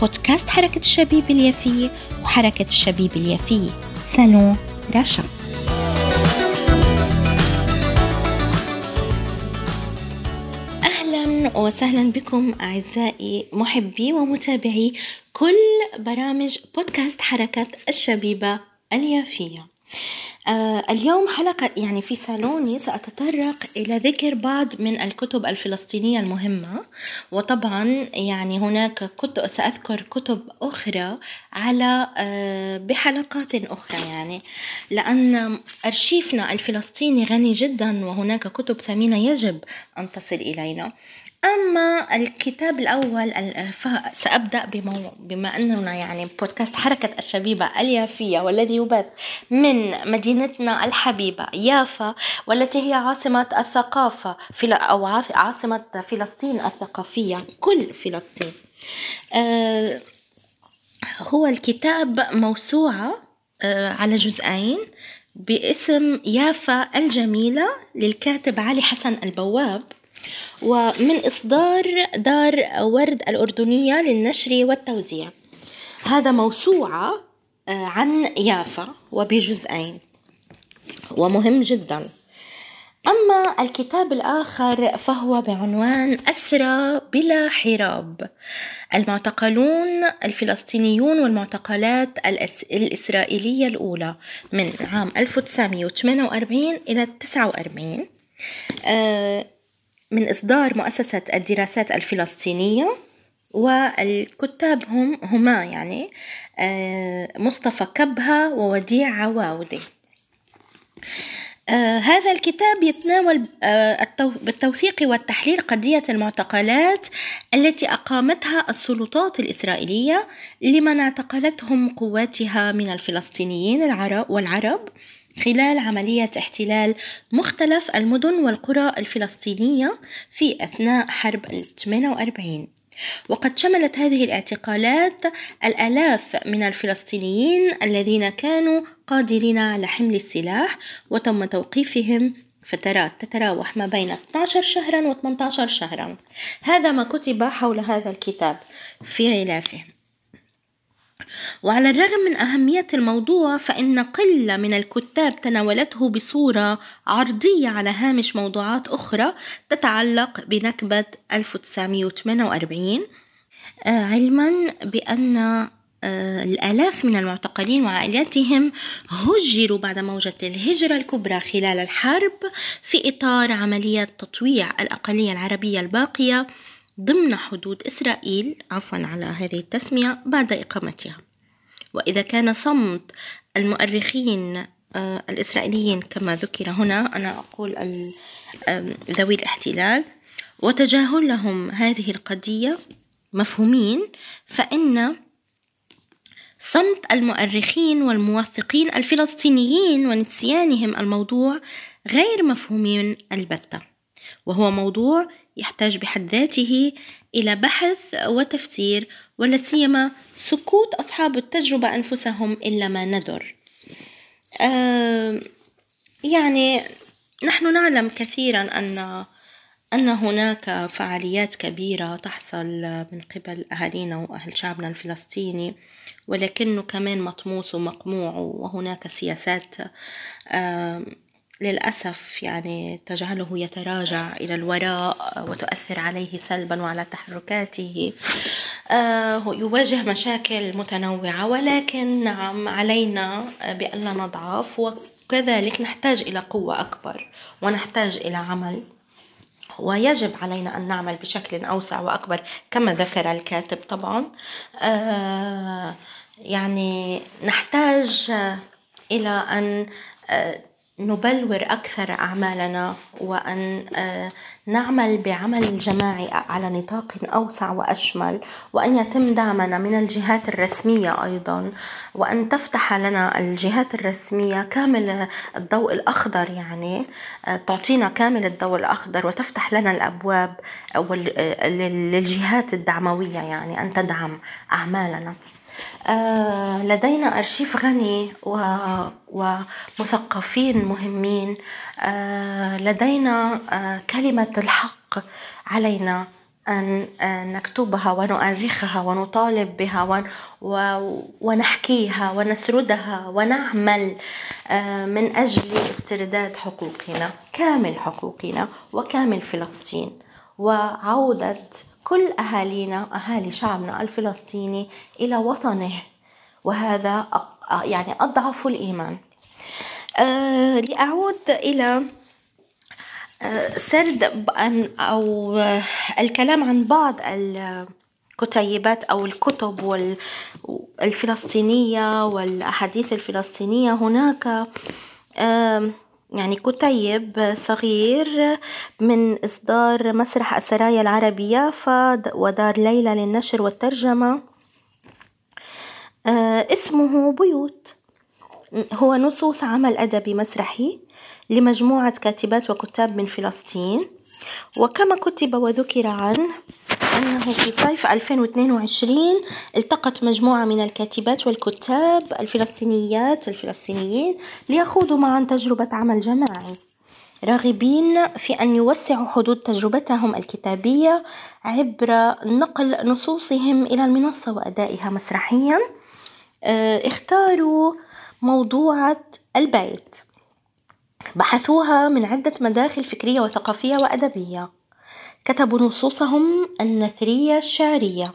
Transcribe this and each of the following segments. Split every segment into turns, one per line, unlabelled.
بودكاست حركة الشبيب اليافية وحركة الشبيب اليافية سالون رشا أهلا وسهلا بكم أعزائي محبي ومتابعي كل برامج بودكاست حركة الشبيبة اليافية. اليوم حلقة يعني في صالوني سأتطرق إلى ذكر بعض من الكتب الفلسطينية المهمة. وطبعا يعني هناك كتب سأذكر كتب أخرى على آه بحلقات أخرى يعني. لأن أرشيفنا الفلسطيني غني جدا وهناك كتب ثمينة يجب أن تصل إلينا. أما الكتاب الأول سأبدأ بمو... بما أننا يعني بودكاست حركة الشبيبة اليافية والذي يبث من مدينتنا الحبيبة يافا والتي هي عاصمة الثقافة في أو عاصمة فلسطين الثقافية كل فلسطين. آه هو الكتاب موسوعة آه على جزئين باسم يافا الجميلة للكاتب علي حسن البواب. ومن إصدار دار ورد الأردنية للنشر والتوزيع. هذا موسوعة آه، عن يافا وبجزئين ومهم جدا. أما الكتاب الآخر فهو بعنوان أسرى بلا حراب. المعتقلون الفلسطينيون والمعتقلات الإسرائيلية الأولى من عام 1948 إلى 49 من إصدار مؤسسة الدراسات الفلسطينية والكتاب هم هما يعني آه، مصطفى كبهة ووديع عواودي. آه هذا الكتاب يتناول آه بالتوثيق والتحليل قضية المعتقلات التي أقامتها السلطات الإسرائيلية لمن اعتقلتهم قواتها من الفلسطينيين العرب والعرب. خلال عملية احتلال مختلف المدن والقرى الفلسطينية في أثناء حرب 48 وقد شملت هذه الاعتقالات الآلاف من الفلسطينيين الذين كانوا قادرين على حمل السلاح وتم توقيفهم فترات تتراوح ما بين 12 شهرا و 18 شهرا. هذا ما كتب حول هذا الكتاب في غلافه. وعلى الرغم من أهمية الموضوع فإن قلة من الكتاب تناولته بصورة عرضية على هامش موضوعات أخرى تتعلق بنكبة 1948 آه، علما بأن آه، الآلاف من المعتقلين وعائلاتهم هجروا بعد موجة الهجرة الكبرى خلال الحرب في إطار عملية تطويع الأقلية العربية الباقية. ضمن حدود إسرائيل عفوا على هذه التسمية بعد إقامتها. وإذا كان صمت المؤرخين آه، الإسرائيليين كما ذكر هنا أنا أقول ذوي الاحتلال وتجاهلهم هذه القضية مفهومين فإن صمت المؤرخين والموثقين الفلسطينيين ونسيانهم الموضوع غير مفهوم البتة. وهو موضوع يحتاج بحد ذاته إلى بحث وتفسير ولا سيما سكوت أصحاب التجربة أنفسهم إلا ما ندر يعني نحن نعلم كثيرا أن أن هناك فعاليات كبيرة تحصل من قبل أهالينا وأهل شعبنا الفلسطيني ولكنه كمان مطموس ومقموع وهناك سياسات للأسف يعني تجعله يتراجع إلى الوراء وتؤثر عليه سلبا وعلى تحركاته. آه، يواجه مشاكل متنوعة ولكن نعم علينا بألا نضعف وكذلك نحتاج إلى قوة أكبر ونحتاج إلى عمل. ويجب علينا أن نعمل بشكل أوسع وأكبر كما ذكر الكاتب طبعا. آه، يعني نحتاج إلى أن آه، نبلور أكثر أعمالنا وأن نعمل بعمل جماعي على نطاق أوسع وأشمل وأن يتم دعمنا من الجهات الرسمية أيضا وأن تفتح لنا الجهات الرسمية كامل الضوء الأخضر يعني تعطينا كامل الضوء الأخضر وتفتح لنا الأبواب للجهات الدعموية يعني أن تدعم أعمالنا. آه، لدينا أرشيف غني ومثقفين مهمين. آه، لدينا آه، كلمة الحق علينا أن نكتبها ونؤرخها ونطالب بها ونحكيها ونسردها ونعمل من أجل استرداد حقوقنا كامل حقوقنا وكامل فلسطين. وعودة كل أهالينا أهالي شعبنا الفلسطيني إلى وطنه وهذا يعني أضعف الإيمان. أه لأعود إلى سرد أو الكلام عن بعض الكتيبات أو الكتب الفلسطينية والأحاديث الفلسطينية. هناك يعني كتيب صغير من إصدار مسرح السرايا العربية ودار ليلى للنشر والترجمة. آه، اسمه بيوت. هو نصوص عمل أدبي مسرحي لمجموعة كاتبات وكتاب من فلسطين. وكما كتب وذكر عنه أنه في صيف 2022 التقت مجموعة من الكاتبات والكتاب الفلسطينيات الفلسطينيين ليخوضوا معا تجربة عمل جماعي راغبين في أن يوسعوا حدود تجربتهم الكتابية عبر نقل نصوصهم إلى المنصة وأدائها مسرحيا آه، اختاروا موضوعة البيت. بحثوها من عدة مداخل فكرية وثقافية وأدبية. كتبوا نصوصهم النثرية الشعرية.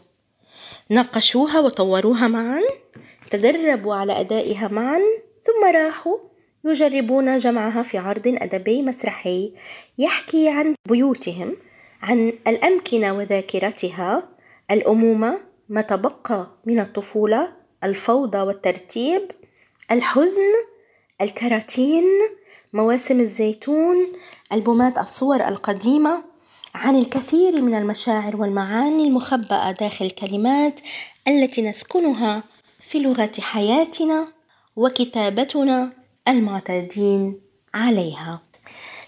ناقشوها وطوروها معا تدربوا على أدائها معا ثم راحوا يجربون جمعها في عرض أدبي مسرحي يحكي عن بيوتهم عن الأمكنة وذاكرتها الأمومة ما تبقى من الطفولة الفوضى والترتيب الحزن الكراتين مواسم الزيتون ألبومات الصور القديمة. عن الكثير من المشاعر والمعاني المخبأة داخل الكلمات التي نسكنها في لغة حياتنا وكتابتنا المعتادين عليها.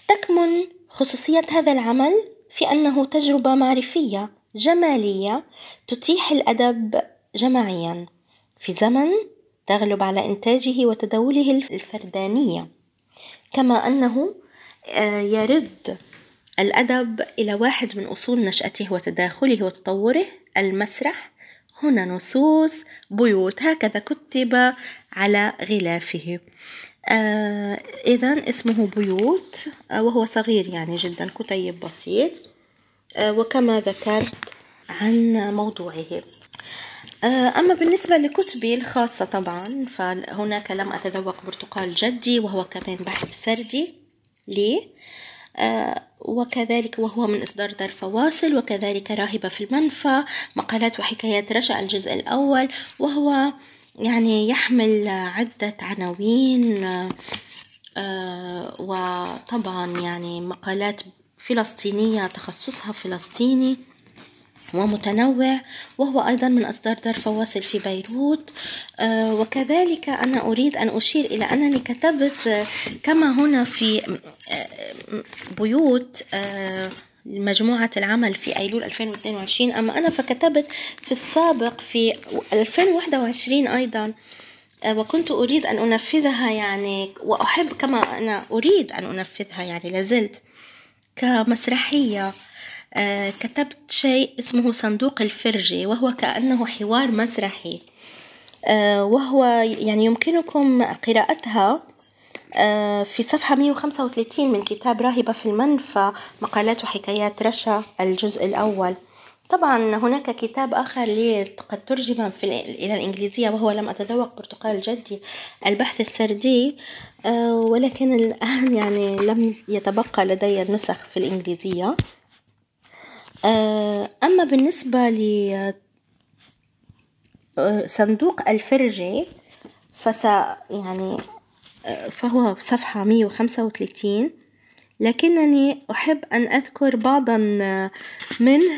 تكمن خصوصية هذا العمل في أنه تجربة معرفية جمالية تتيح الأدب جماعيا في زمن تغلب على إنتاجه وتداوله الفردانية كما أنه آه، يرد الأدب إلى واحد من أصول نشأته وتداخله وتطوره المسرح. هنا نصوص بيوت. هكذا كتب على غلافه. آه إذا اسمه بيوت آه وهو صغير يعني جدا كتيب بسيط. آه وكما ذكرت عن موضوعه. آه أما بالنسبة لكتبي الخاصة طبعا فهناك لم أتذوق برتقال جدي وهو كمان بحث سردي لي وكذلك وهو من إصدار دار فواصل وكذلك راهبة في المنفى مقالات وحكايات رشا الجزء الأول وهو يعني يحمل عدة عناوين آه، وطبعا يعني مقالات فلسطينية تخصصها فلسطيني ومتنوع وهو أيضا من أصدار دار فواصل في بيروت. آه، وكذلك أنا أريد أن أشير إلى أنني كتبت كما هنا في بيوت آه، مجموعة العمل في أيلول 2022 أما أنا فكتبت في السابق في 2021 أيضا آه، وكنت أريد أن أنفذها يعني وأحب كما أنا أريد أن أنفذها يعني لازلت كمسرحية. آه، كتبت شيء اسمه صندوق الفرجة وهو كأنه حوار مسرحي. وهو يعني يمكنكم قراءتها. في صفحة 135 من كتاب راهبة في المنفى مقالات وحكايات رشا الجزء الأول. طبعا هناك كتاب آخر لي قد ترجم في إلى الإنجليزية وهو لم أتذوق برتقال جدي البحث السردي. آه، ولكن الآن يعني لم يتبقى لدي النسخ في الإنجليزية. آه، أما بالنسبة ل صندوق الفرجة فس يعني فهو صفحة مية وخمسة وثلاثين. لكنني أحب أن أذكر بعضا منه.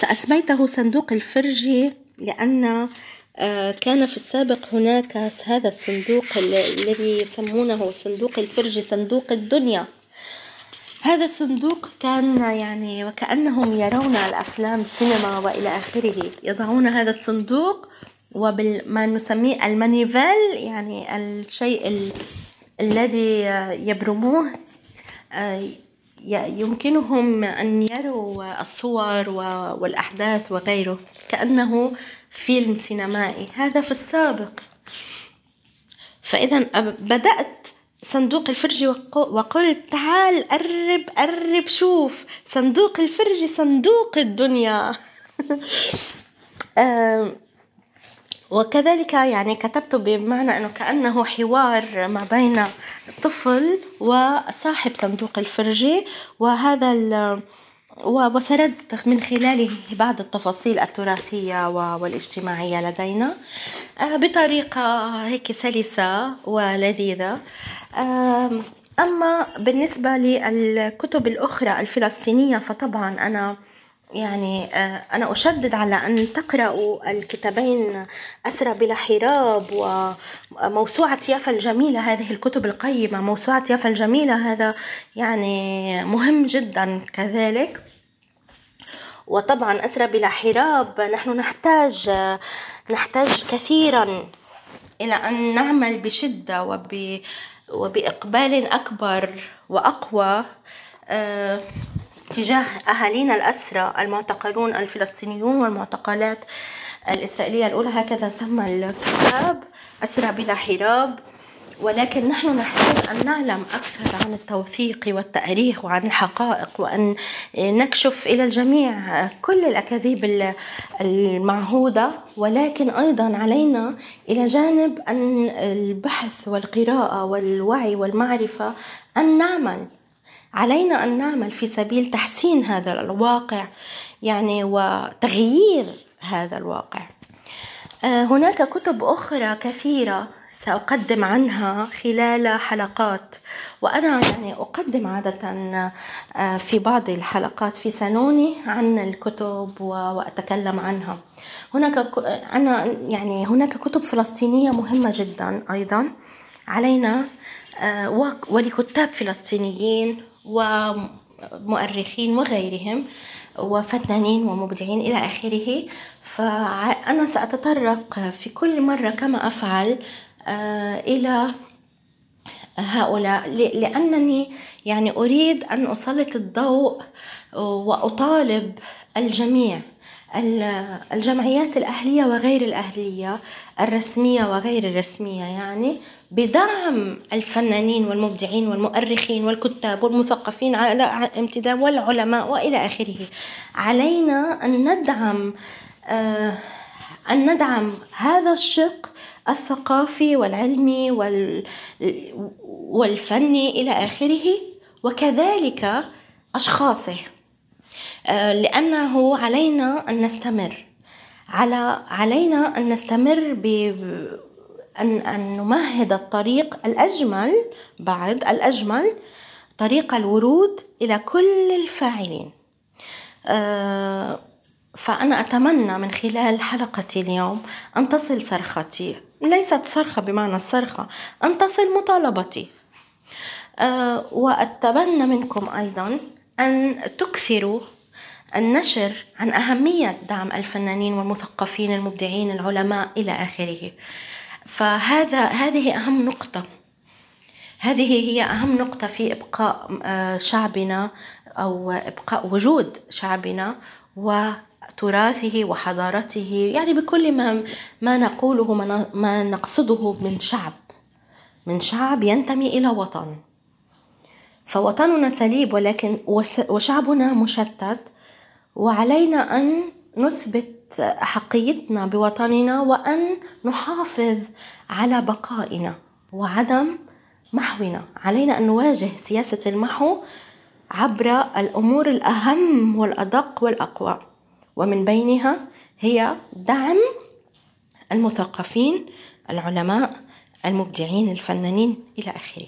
سأسميته صندوق الفرجي لأن آه، كان في السابق هناك هذا الصندوق الذي يسمونه صندوق الفرج صندوق الدنيا. هذا الصندوق كان يعني وكأنهم يرون الأفلام السينما وإلى آخره. يضعون هذا الصندوق وبما نسميه المانيفال يعني الشيء ال... الذي يبرموه آه، يمكنهم أن يروا الصور والأحداث وغيره كأنه فيلم سينمائي. هذا في السابق. فإذا بدأت صندوق الفرج وقلت تعال قرب قرب شوف صندوق الفرج صندوق الدنيا. وكذلك يعني كتبت بمعنى أنه كأنه حوار ما بين طفل وصاحب صندوق الفرج وهذا وسردت من خلاله بعض التفاصيل التراثية والاجتماعية لدينا. آه، بطريقة هيك سلسة ولذيذة. أما بالنسبة للكتب الأخرى الفلسطينية فطبعا أنا يعني آه، أنا أشدد على أن تقرأوا الكتابين أسرى بلا حراب وموسوعة يافا الجميلة هذه الكتب القيمة موسوعة يافا الجميلة هذا يعني مهم جدا كذلك. وطبعا أسرى بلا حراب نحن نحتاج نحتاج كثيرا إلى أن نعمل بشدة وب وبإقبال أكبر وأقوى. آه، تجاه أهالينا الأسرى المعتقلون الفلسطينيون والمعتقلات الإسرائيلية الأولى هكذا سمى الكتاب أسرى بلا حراب. ولكن نحن نحتاج أن نعلم أكثر عن التوثيق والتأريخ وعن الحقائق وأن نكشف إلى الجميع كل الأكاذيب المعهودة. ولكن أيضا علينا إلى جانب أن البحث والقراءة والوعي والمعرفة أن نعمل علينا أن نعمل في سبيل تحسين هذا الواقع يعني وتغيير هذا الواقع. آه، هناك كتب أخرى كثيرة سأقدم عنها خلال حلقات وأنا يعني أقدم عادة آه، في بعض الحلقات في سانوني عن الكتب وأتكلم عنها. هناك أنا يعني هناك كتب فلسطينية مهمة جدا أيضا علينا آه، ولكتاب فلسطينيين ومؤرخين وغيرهم وفنانين ومبدعين إلى آخره. فأنا سأتطرق في كل مرة كما أفعل آه، إلى هؤلاء لأنني يعني أريد أن أسلط الضوء وأطالب الجميع الجمعيات الأهلية وغير الأهلية الرسمية وغير الرسمية يعني. بدعم الفنانين والمبدعين والمؤرخين والكتاب والمثقفين على امتداد والعلماء وإلى آخره. علينا أن ندعم آه أن ندعم هذا الشق الثقافي والعلمي والفني إلى آخره وكذلك أشخاصه. آه، لأنه علينا أن نستمر. على علينا أن نستمر ب أن, أن نمهد الطريق الأجمل بعد الأجمل طريق الورود إلى كل الفاعلين. آه، فأنا أتمنى من خلال حلقتي اليوم أن تصل صرختي. ليست صرخة بمعنى الصرخة أن تصل مطالبتي. آه، وأتمنى منكم أيضا أن تكثروا النشر عن أهمية دعم الفنانين والمثقفين المبدعين العلماء إلى آخره. فهذا هذه أهم نقطة. هذه هي أهم نقطة في إبقاء آه، شعبنا أو إبقاء وجود شعبنا وتراثه وحضارته. يعني بكل ما ما نقوله ما نقصده من شعب. من شعب ينتمي إلى وطن. فوطننا سليب ولكن وشعبنا مشتت وعلينا أن نثبت أحقيتنا بوطننا وأن نحافظ على بقائنا وعدم محونا. علينا أن نواجه سياسة المحو عبر الأمور الأهم والأدق والأقوى. ومن بينها هي دعم المثقفين العلماء المبدعين الفنانين إلى آخره.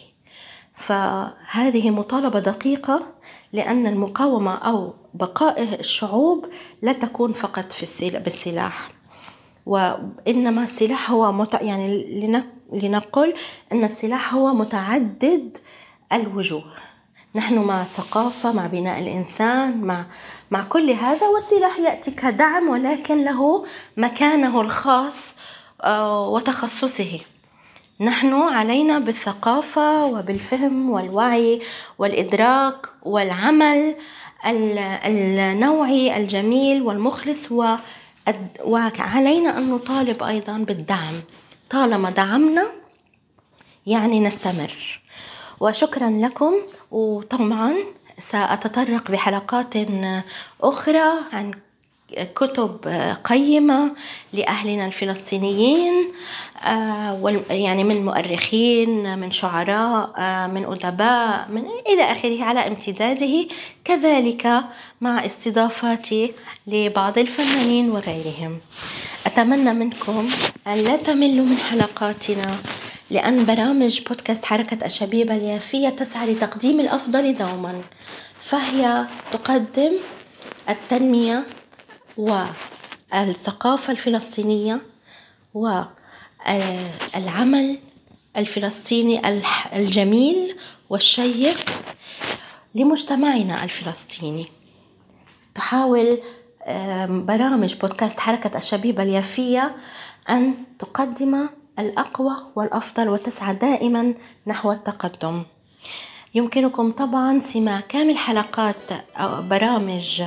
فهذه مطالبة دقيقة لأن المقاومة أو بقاء الشعوب لا تكون فقط في بالسلاح. وإنما السلاح هو مت... يعني لنقل أن السلاح هو متعدد الوجوه. نحن مع الثقافة مع بناء الإنسان مع مع كل هذا والسلاح يأتي كدعم ولكن له مكانه الخاص آه، وتخصصه. نحن علينا بالثقافة وبالفهم والوعي والإدراك والعمل النوعي الجميل والمخلص وعلينا أن نطالب أيضا بالدعم. طالما دعمنا يعني نستمر. وشكرا لكم وطبعا سأتطرق بحلقات أخرى عن كتب قيمة لأهلنا الفلسطينيين آه، يعني من مؤرخين من شعراء آه، من أدباء من إلى آخره على امتداده كذلك مع استضافاتي لبعض الفنانين وغيرهم. أتمنى منكم أن لا تملوا من حلقاتنا لأن برامج بودكاست حركة الشبيبة اليافية تسعى لتقديم الأفضل دوما فهي تقدم التنمية والثقافة الفلسطينية والعمل الفلسطيني الجميل والشيق لمجتمعنا الفلسطيني. تحاول برامج بودكاست حركة الشبيبة اليافية أن تقدم الأقوى والأفضل وتسعى دائما نحو التقدم. يمكنكم طبعا سماع كامل حلقات أو برامج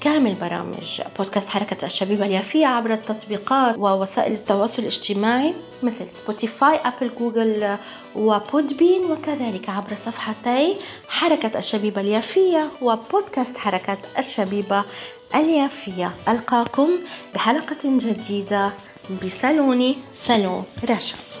كامل برامج بودكاست حركة الشبيبة اليافية عبر التطبيقات ووسائل التواصل الاجتماعي مثل سبوتيفاي أبل جوجل وبودبين وكذلك عبر صفحتي حركة الشبيبة اليافية وبودكاست حركة الشبيبة اليافية. ألقاكم بحلقة جديدة بسالوني سالون رشا.